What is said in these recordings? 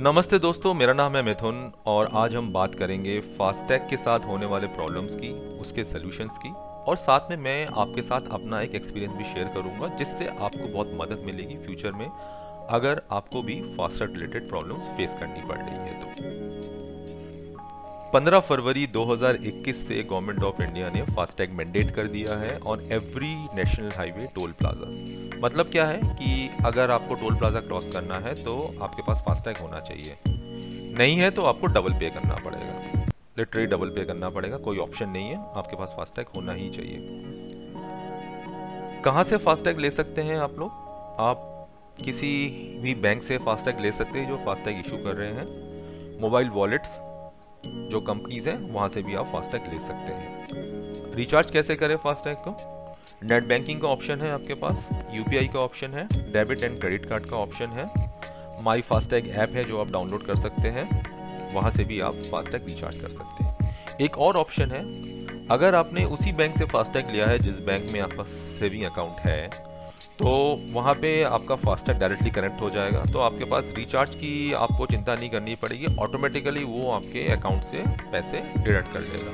नमस्ते दोस्तों, मेरा नाम है मिथुन और आज हम बात करेंगे फास्टैग के साथ होने वाले प्रॉब्लम्स की, उसके सॉल्यूशंस की और साथ में मैं आपके साथ अपना एक एक्सपीरियंस भी शेयर करूँगा जिससे आपको बहुत मदद मिलेगी फ्यूचर में अगर आपको भी फास्टैग रिलेटेड प्रॉब्लम्स फेस करनी पड़ रही है तो। 15 फरवरी 2021 से गवर्नमेंट ऑफ़ इंडिया ने फास्टैग मैंडेट कर दिया है on every national highway toll plaza मतलब क्या है कि अगर आपको टोल प्लाजा क्रॉस करना है तो आपके पास फास्टैग होना चाहिए। नहीं है तो आपको डबल पे करना पड़ेगा। लिटरली डबल पे करना पड़ेगा, कोई ऑप्शन नहीं है, आपके पास फास्टैग होना ही चाहिए। कहाँ से फास्टैग ले सकते हैं आप लोग? आप किसी भी बैंक से फास्टैग ले सकते हैं जो फास्टैग इशू कर रहे हैं। मोबाइल वॉलेट्स जो कंपनीज़ हैं, वहाँ से भी आप फास्टैग ले सकते हैं। रिचार्ज कैसे करें फास्टैग को? नेट बैंकिंग का ऑप्शन है आपके पास यूपीआई का ऑप्शन है डेबिट एंड क्रेडिट कार्ड का ऑप्शन है। माई फास्टैग ऐप है जो आप डाउनलोड कर सकते हैं, वहाँ से भी आप फास्टैग रिचार्ज कर सकते हैं। एक और ऑप्शन है, अगर आपने उसी बैंक से फास्टैग लिया है, जिस बैंक में आपका सेविंग अकाउंट है तो वहाँ पे आपका फास्टैग डायरेक्टली कनेक्ट हो जाएगा। तो आपके पास रिचार्ज की आपको चिंता नहीं करनी पड़ेगी। ऑटोमेटिकली वो आपके अकाउंट से पैसे डिडक्ट कर लेगा।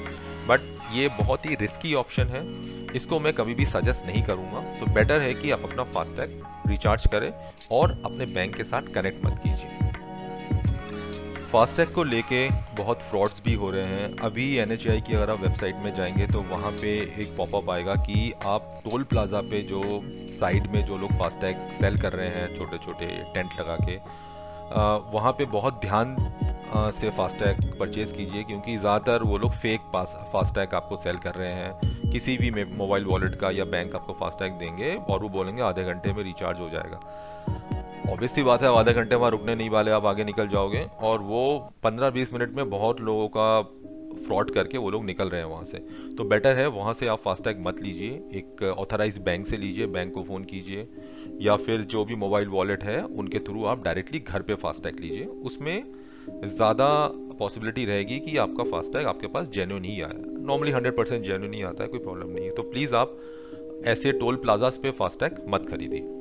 बट ये बहुत ही रिस्की ऑप्शन है। इसको मैं कभी भी सजेस्ट नहीं करूँगा। तो बेटर है कि आप अपना फास्टैग रिचार्ज करें और अपने बैंक के साथ कनेक्ट मत कीजिए। फास्टैग को लेके बहुत फ्रॉड्स भी हो रहे हैं। अभी एन की अगर आप वेबसाइट में जाएँगे तो वहाँ पे एक पॉपअप आएगा कि आप टोल प्लाज़ा पे जो साइड में जो लोग फास्टैग सेल कर रहे हैं छोटे छोटे टेंट लगा के वहाँ पे बहुत ध्यान से फास्टैग परचेज़ कीजिए, क्योंकि ज़्यादातर वो लोग फेक पास, फास्टैग आपको सेल कर रहे हैं। किसी भी मोबाइल वॉलेट का या बैंक आपको फास्टैग देंगे और वो बोलेंगे आधे घंटे में रिचार्ज हो जाएगा। ऑब्वियसली बात है आधे घंटे वहाँ रुकने नहीं वाले, आप आगे निकल जाओगे। और वो 15-20 मिनट में बहुत लोगों का फ्रॉड करके वो लोग निकल रहे हैं वहाँ से। तो बेटर है, वहाँ से आप फास्टैग मत लीजिए। एक ऑथराइज बैंक से लीजिए बैंक को फ़ोन कीजिए। या फिर जो भी मोबाइल वॉलेट है, उनके थ्रू आप डायरेक्टली घर पे फास्टैग लीजिए। उसमें ज़्यादा पॉसिबिलिटी रहेगी कि आपका फास्टैग आपके पास जेन्यून ही आया। नॉर्मली हंड्रेड परसेंट जेन्यून ही आता है, कोई प्रॉब्लम नहीं है। तो प्लीज़ आप ऐसे टोल प्लाजास पे फास्टैग मत खरीदिए।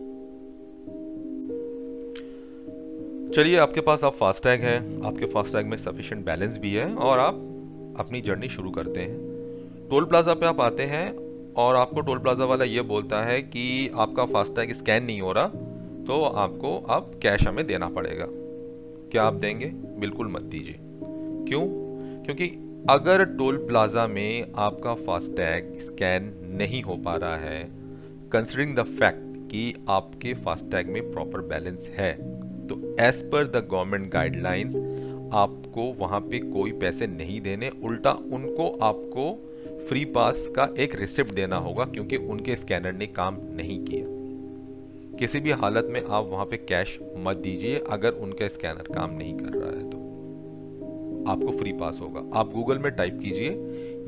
चलिए, आपके पास आप फास्टैग है। आपके फास्टैग में सफिशेंट बैलेंस भी है और आप अपनी जर्नी शुरू करते हैं। टोल प्लाजा पे आप आते हैं और आपको टोल प्लाजा वाला ये बोलता है कि आपका फास्टैग स्कैन नहीं हो रहा तो आपको अब कैश हमें देना पड़ेगा। क्या आप देंगे? बिल्कुल मत दीजिए। क्यों? क्योंकि अगर टोल प्लाजा में आपका फास्टैग स्कैन नहीं हो पा रहा है कंसिडरिंग द फैक्ट कि आपके फास्टैग में प्रॉपर बैलेंस है तो as per the government guidelines आपको वहाँ पे कोई पैसे नहीं देने। उल्टा उनको आपको फ्री पास का एक रिसिप्ट देना होगा, क्योंकि उनके स्कैनर ने काम नहीं किया। किसी भी हालत में आप वहाँ पे कैश मत दीजिए, अगर उनका स्कैनर काम नहीं कर रहा है तो। आपको फ्री पास होगा। आप गूगल में टाइप कीजिए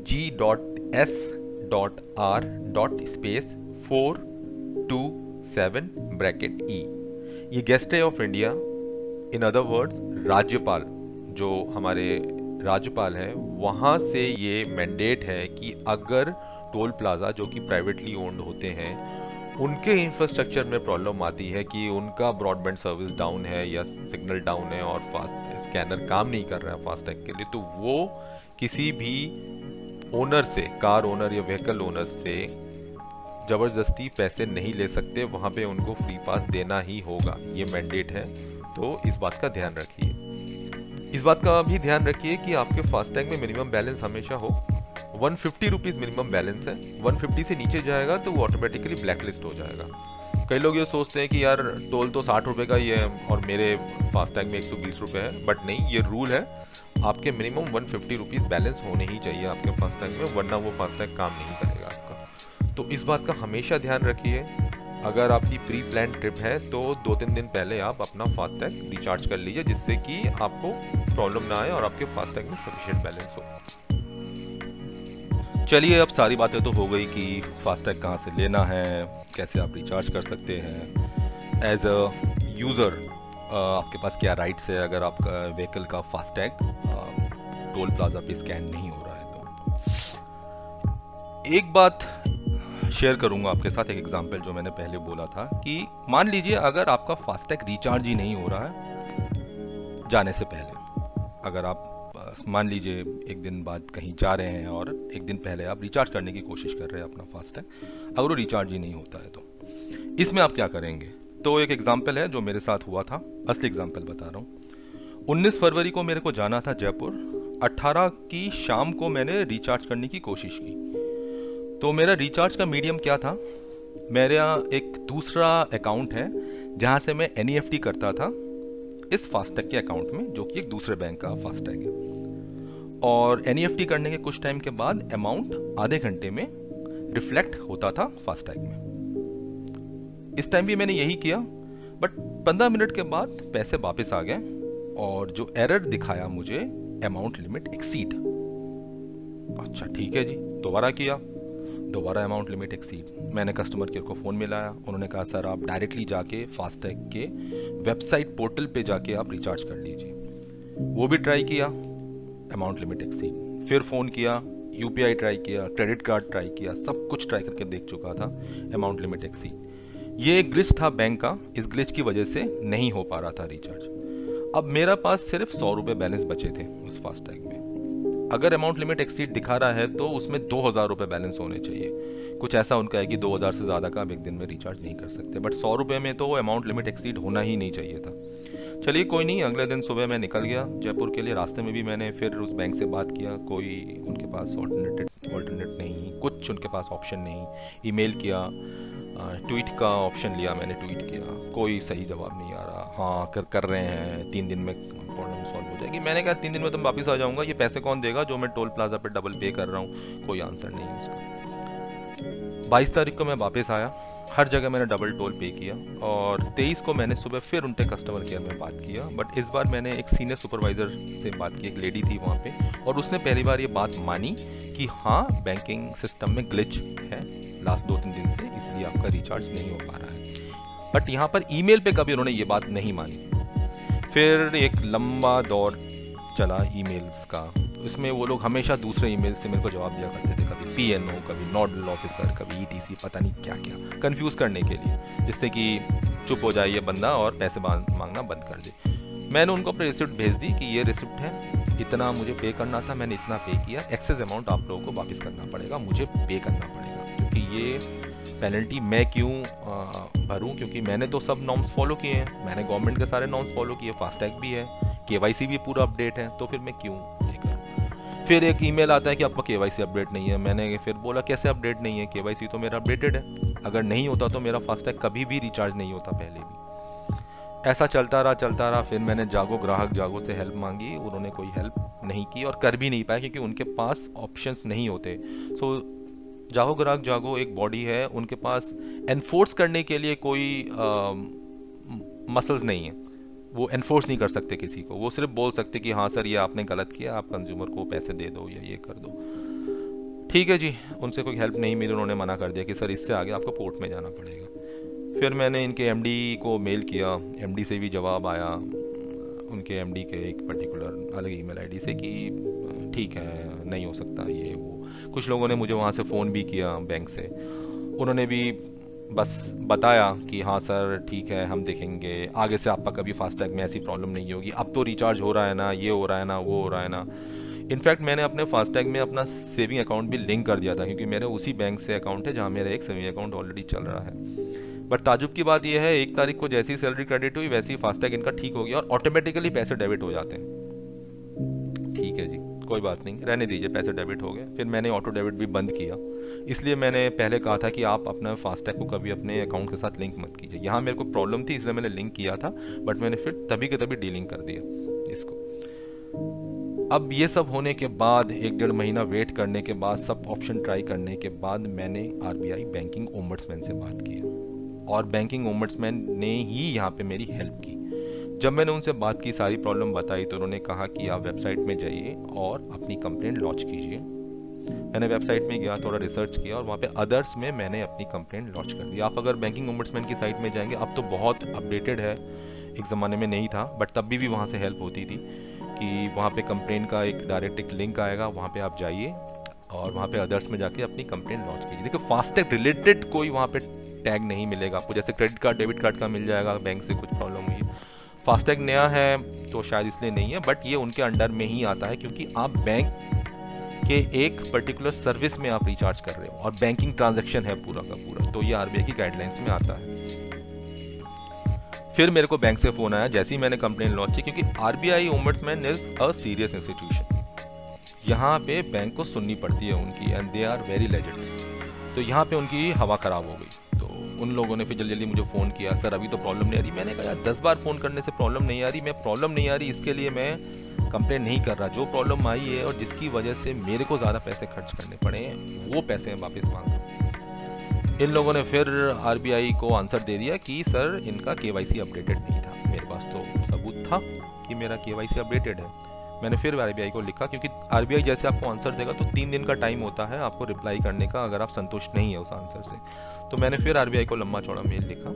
G dot S dot R dot space four two seven bracket E ये गेस्ट है of India in other words राज्यपाल जो हमारे राज्यपाल हैं, वहाँ से ये मैंडेट है कि अगर टोल प्लाज़ा जो कि प्राइवेटली ओन्ड होते हैं, उनके इंफ्रास्ट्रक्चर में प्रॉब्लम आती है कि उनका ब्रॉडबैंड सर्विस डाउन है या सिग्नल डाउन है और फास्ट स्कैनर काम नहीं कर रहा है फास्टैग के लिए तो वो किसी भी ओनर से कार ओनर या व्हीकल ओनर से ज़बरदस्ती पैसे नहीं ले सकते, वहाँ पे उनको फ्री पास देना ही होगा। ये मैंडेट है। तो इस बात का ध्यान रखिए। इस बात का भी ध्यान रखिए कि आपके फास्टैग में मिनिमम बैलेंस हमेशा हो। One fifty rupees minimum balance है। वन फिफ्टी से नीचे जाएगा तो वो ऑटोमेटिकली ब्लैक लिस्ट हो जाएगा। कई लोग ये सोचते हैं कि यार, टोल तो साठ रुपये का ही है और मेरे फास्टैग में एक सौ बीस रुपये है बट नहीं, ये रूल है। आपके minimum one fifty rupees balance होने ही चाहिए आपके फास्टैग में, वरना वो फास्टैग काम नहीं करेगा। तो इस बात का हमेशा ध्यान रखिए। अगर आपकी प्री प्लान ट्रिप है तो दो तीन दिन पहले आप अपना फास्टैग रिचार्ज कर लीजिए, जिससे कि आपको प्रॉब्लम ना आए और आपके फास्टैग में सफिशिएंट बैलेंस हो। चलिए, अब सारी बातें तो हो गई कि फास्टैग कहाँ से लेना है, कैसे आप रिचार्ज कर सकते हैं। एज अ यूज़र आपके पास क्या राइट्स है अगर आपका व्हीकल का फास्टैग टोल प्लाजा पे स्कैन नहीं हो रहा है तो? एक बात शेयर करूँगा आपके साथ एक एग्जांपल जो मैंने पहले बोला था कि मान लीजिए अगर आपका फास्टैग रिचार्ज ही नहीं हो रहा है जाने से पहले। अगर आप मान लीजिए एक दिन बाद कहीं जा रहे हैं और एक दिन पहले आप रिचार्ज करने की कोशिश कर रहे हैं अपना फास्टैग अगर वो रिचार्ज ही नहीं होता है तो। इसमें आप क्या करेंगे? तो एक एग्ज़ाम्पल है जो मेरे साथ हुआ था, असली एग्ज़ाम्पल बता रहा हूँ। 19 फरवरी को मेरे को जाना था जयपुर 18 की शाम को मैंने रिचार्ज करने की कोशिश की। तो मेरा रिचार्ज का मीडियम क्या था? मेरा एक दूसरा अकाउंट है, जहाँ से मैं एन e करता था, इस फास्टैग के अकाउंट में, जो कि एक दूसरे बैंक का फास्टैग है। और एन e करने के कुछ टाइम के बाद अमाउंट आधे घंटे में रिफ्लेक्ट होता था फास्टैग में। इस टाइम भी मैंने यही किया बट पंद्रह मिनट के बाद पैसे वापस आ गए और जो एरर दिखाया मुझे अमाउंट लिमिट एक्सीड अच्छा ठीक है जी, दोबारा किया। दोबारा अमाउंट लिमिट एक्सीड मैंने कस्टमर केयर को फ़ोन मिलाया। उन्होंने कहा, सर, आप डायरेक्टली जाके फास्टैग के वेबसाइट पोर्टल पे जाके आप रिचार्ज कर लीजिए। वो भी ट्राई किया अमाउंट लिमिट एक्सीड फिर फ़ोन किया यूपीआई ट्राई किया क्रेडिट कार्ड ट्राई किया, सब कुछ ट्राई करके देख चुका था अमाउंट लिमिट एक्सीड ये एक ग्लिच था बैंक का। इस ग्लिच की वजह से नहीं हो पा रहा था रिचार्ज अब मेरा पास सिर्फ़ सौ रुपये बैलेंस बचे थे उस फास्टैग में। अगर अमाउंट लिमिट एक्सीड दिखा रहा है तो उसमें दो हज़ार रुपये बैलेंस होने चाहिए। कुछ ऐसा उनका है कि दो हज़ार से ज़्यादा का आप एक दिन में रिचार्ज नहीं कर सकते। बट सौ रुपये में तो अमाउंट लिमिट एक्सीड होना ही नहीं चाहिए था। चलिए, कोई नहीं, अगले दिन सुबह मैं निकल गया। जयपुर के लिए रास्ते में भी मैंने फिर उस बैंक से बात किया। कोई उनके पास ऑल्टरनेटेड ऑल्टरनेट नहीं, कुछ उनके पास ऑप्शन नहीं। ईमेल किया ट्वीट का ऑप्शन लिया मैंने ट्वीट किया। कोई सही जवाब नहीं आ रहा। हाँ कर कर रहे हैं। तीन दिन में प्रॉब्लम सॉल्व हो जाएगी। मैंने कहा, तीन दिन में तुम वापस आ जाऊँगा। ये पैसे कौन देगा जो मैं टोल प्लाजा पे डबल पे कर रहा हूँ? कोई आंसर नहीं है उसका। बाईस तारीख को मैं वापस आया। हर जगह मैंने डबल टोल पे किया और तेईस को मैंने सुबह फिर उनके कस्टमर केयर में बात किया। बट इस बार मैंने एक सीनियर सुपरवाइज़र से बात की, एक लेडी थी वहाँ पे। और उसने पहली बार ये बात मानी कि हाँ बैंकिंग सिस्टम में ग्लिच है लास्ट दो तीन दिन से, इसलिए आपका रिचार्ज नहीं हो पा रहा है। बट यहाँ पर ईमेल पे कभी उन्होंने ये बात नहीं मानी। फिर एक लंबा दौर चला ईमेल्स का। इसमें वो लोग हमेशा दूसरे ईमेल से मेरे को जवाब दिया करते थे, कभी पीएनओ कभी नोडल ऑफिसर कभी ईटीसी पता नहीं क्या क्या। कन्फ्यूज़ करने के लिए, जिससे कि चुप हो जाए ये बंदा और पैसे मांगना बंद कर दे। मैंने उनको अपनी रिसिप्ट भेज दी कि ये रिसिप्ट है, इतना मुझे पे करना था, मैंने इतना पे किया एक्सेस अमाउंट आप लोगों को वापस करना पड़ेगा, मुझे पे करना पड़ेगा। क्योंकि ये पेनल्टी मैं क्यों भरूं? क्योंकि मैंने तो सब नॉर्म्स फॉलो किए हैं। मैंने गवर्नमेंट के सारे नॉर्म्स फॉलो किए फास्टैग भी है केवाईसी भी पूरा अपडेट है तो फिर मैं क्यों फिर एक ईमेल आता है कि आपका केवाईसी अपडेट नहीं है। मैंने फिर बोला, कैसे अपडेट नहीं है? केवाईसी तो मेरा अपडेटेड है। अगर नहीं होता तो मेरा फास्टैग कभी भी रिचार्ज नहीं होता पहले भी. ऐसा चलता रहा चलता रहा। फिर मैंने जागो, ग्राहक जागो से हेल्प मांगी। उन्होंने कोई हेल्प नहीं की और कर भी नहीं पाया क्योंकि उनके पास ऑप्शंस नहीं होते। सो जागो ग्राहक, जागो, एक बॉडी है, उनके पास एनफोर्स करने के लिए कोई मसल्स नहीं है। वो एनफोर्स नहीं कर सकते किसी को। वो सिर्फ़ बोल सकते कि हाँ सर, ये आपने गलत किया, आप कंज्यूमर को पैसे दे दो या ये कर दो। ठीक है जी, उनसे कोई हेल्प नहीं मिली, उन्होंने मना कर दिया कि, सर, इससे आगे आपको कोर्ट में जाना पड़ेगा। फिर मैंने इनके एमडी को मेल किया। एमडी से भी जवाब आया। उनके एमडी के एक पर्टिकुलर अलग ईमेल आईडी से कि, ठीक है, नहीं हो सकता ये वो कुछ लोगों ने मुझे वहाँ से फ़ोन भी किया बैंक से। उन्होंने भी बस बताया कि हाँ सर, ठीक है, हम देखेंगे। आगे से आपका कभी फास्टैग में ऐसी प्रॉब्लम नहीं होगी। अब तो रिचार्ज हो रहा है ना, ये हो रहा है ना, वो हो रहा है ना। इनफैक्ट मैंने अपने फास्टैग में अपना सेविंग अकाउंट भी लिंक कर दिया था, क्योंकि मेरे उसी बैंक से अकाउंट है जहाँ मेरा एक सेविंग अकाउंट ऑलरेडी चल रहा है। बट ताजुब की बात यह है, एक तारीख को जैसी सैलरी क्रेडिट हुई, वैसी फास्टैग इनका ठीक हो गया और ऑटोमेटिकली पैसे डेबिट हो जाते हैं। कोई बात नहीं, रहने दीजिए, पैसे डेबिट हो गए। फिर मैंने ऑटो डेबिट भी बंद किया। इसलिए मैंने पहले कहा था कि आप अपना फास्टैग को कभी अपने अकाउंट के साथ लिंक मत कीजिए। यहाँ मेरे को प्रॉब्लम थी, इसलिए मैंने लिंक किया था बट मैंने फिर तभी के तभी डीलिंग कर दिया इसको। अब ये सब होने के बाद, एक डेढ़ महीना वेट करने के बाद, सब ऑप्शन ट्राई करने के बाद मैंने आरबीआई बैंकिंग ओम्बड्समैन से बात किया और बैंकिंग ओम्बड्समैन ने ही यहाँ पे मेरी हेल्प की। जब मैंने उनसे बात की सारी प्रॉब्लम बताई तो उन्होंने कहा कि आप वेबसाइट में जाइए और अपनी कंप्लेंट लॉन्च कीजिए। मैंने वेबसाइट में गया थोड़ा रिसर्च किया और वहाँ पे अदर्स में मैंने अपनी कंप्लेंट लॉन्च कर दी। आप अगर बैंकिंग ओम्बड्समैन की साइट में जाएँगे अब तो बहुत अपडेटेड है। एक ज़माने में नहीं था बट तब भी, भी वहाँ से हेल्प होती थी कि वहाँ पे कंप्लेन का एक डायरेक्ट एक लिंक आएगा वहाँ पे आप जाइए और वहाँ पे अदर्स में जाके अपनी कंप्लेंट लॉन्च कीजिए। देखिए फास्टैग रिलेटेड कोई वहाँ पे टैग नहीं मिलेगा आपको। जैसे क्रेडिट कार्ड डेबिट कार्ड का मिल जाएगा बैंक से कुछ प्रॉब्लम हुई। फास्टैग नया है तो शायद इसलिए नहीं है बट ये उनके अंडर में ही आता है क्योंकि आप बैंक के एक पर्टिकुलर सर्विस में आप रिचार्ज कर रहे हो और बैंकिंग ट्रांजेक्शन है पूरा का पूरा तो ये आरबीआई की गाइडलाइंस में आता है। फिर मेरे को बैंक से फ़ोन आया, जैसे ही मैंने कंप्लेन लॉन्च की, क्योंकि RBI ombudsman is a serious institution यहाँ पे बैंक को सुननी पड़ती है उनकी and they are very legend तो यहाँ पे उनकी हवा ख़राब हो गई। उन लोगों ने फिर जल्दी जल्दी मुझे फ़ोन किया, सर, अभी तो प्रॉब्लम नहीं आ रही। मैंने कहा दस बार फ़ोन करने से प्रॉब्लम नहीं आ रही, मैं प्रॉब्लम नहीं आ रही, इसके लिए मैं कंप्लेन नहीं कर रहा। जो प्रॉब्लम आई है और जिसकी वजह से मेरे को ज़्यादा पैसे खर्च करने पड़े वो पैसे मैं वापस मांग इन लोगों ने फिर आरबीआई को आंसर दे दिया कि, सर, इनका के अपडेटेड नहीं था। मेरे पास तो सबूत था कि मेरा के अपडेटेड है। मैंने फिर आरबीआई को लिखा, क्योंकि आरबीआई जैसे आपको आंसर देगा तो तीन दिन का टाइम होता है आपको रिप्लाई करने का, अगर आप संतुष्ट नहीं है उस आंसर से। तो मैंने फिर आरबीआई को लंबा चौड़ा मेल लिखा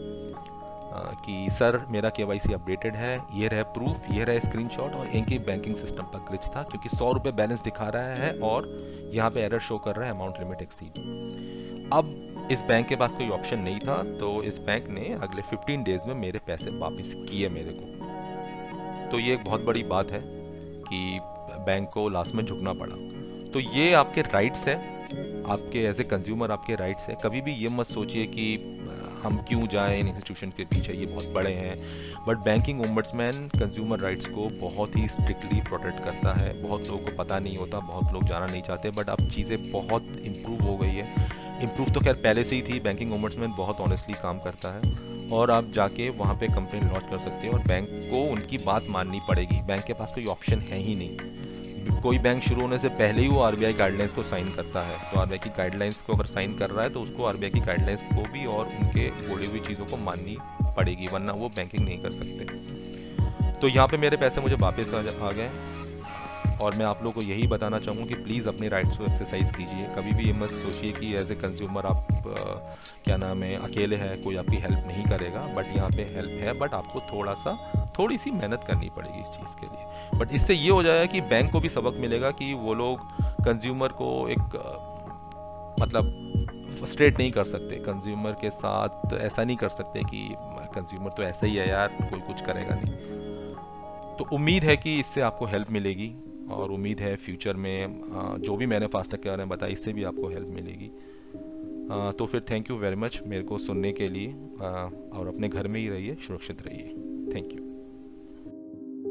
कि, सर, मेरा के अपडेटेड है, ये रहे प्रूफ ये रहे स्क्रीनशॉट और इनकी बैंकिंग सिस्टम पर ग्लिच था, क्योंकि सौ रुपये बैलेंस दिखा रहा है और यहाँ पे एरर शो कर रहा है अमाउंट लिमिट एक्सीड अब इस बैंक के पास कोई ऑप्शन नहीं था तो इस बैंक ने अगले 15 डेज़ में मेरे पैसे वापस किए मेरे को। तो ये एक बहुत बड़ी बात है। कि बैंक को लास्ट में झुकना पड़ा। तो ये आपके राइट्स है। आपके एज ए कंज्यूमर आपके राइट्स है। कभी भी ये मत सोचिए कि हम क्यों जाएँ? इन इंस्टीट्यूशन के पीछे ये बहुत बड़े हैं। But banking ombudsman consumer rights को बहुत ही स्ट्रिक्टली प्रोटेक्ट करता है। बहुत लोगों को पता नहीं होता, बहुत लोग जाना नहीं चाहते बट अब चीज़ें बहुत इम्प्रूव हो गई है। इम्प्रूव तो खैर पहले से ही थी। बैंकिंग ओम्बड्समैन बहुत ऑनेस्टली काम करता है। और आप जाके वहाँ पे कंप्लेन लॉन्च कर सकते हैं और बैंक को उनकी बात माननी पड़ेगी। बैंक के पास कोई ऑप्शन है ही नहीं। कोई बैंक शुरू होने से पहले ही वो आरबीआई गाइडलाइंस को साइन करता है। तो आरबीआई की गाइडलाइंस को अगर साइन कर रहा है तो उसको आरबीआई की गाइडलाइंस को भी और उनके बोली हुई चीज़ों को माननी पड़ेगी, वरना वो बैंकिंग नहीं कर सकते। तो यहाँ पे मेरे पैसे मुझे वापस आ गए। और मैं आप लोग को यही बताना चाहूँगा कि प्लीज़ अपने राइट्स को एक्सरसाइज कीजिए। कभी भी ये मत सोचिए कि एज ए कंज्यूमर आप क्या नाम है, अकेले हैं, कोई आपकी हेल्प नहीं करेगा बट यहाँ पे हेल्प है बट आपको थोड़ा सा थोड़ी सी मेहनत करनी पड़ेगी इस चीज़ के लिए। बट इससे ये हो जाएगा कि बैंक को भी सबक मिलेगा कि वो लोग कंज्यूमर को एक मतलब फ्रस्ट्रेट नहीं कर सकते। कंज्यूमर के साथ ऐसा नहीं कर सकते कि कंज्यूमर तो ऐसा ही है यार, कोई कुछ करेगा नहीं। तो उम्मीद है कि इससे आपको हेल्प मिलेगी। और उम्मीद है फ्यूचर में जो भी मैंने फास्टैग के बारे में बताया, इससे भी आपको हेल्प मिलेगी। तो फिर थैंक यू वेरी मच मेरे को सुनने के लिए। और अपने घर में ही रहिए, सुरक्षित रहिए। Thank you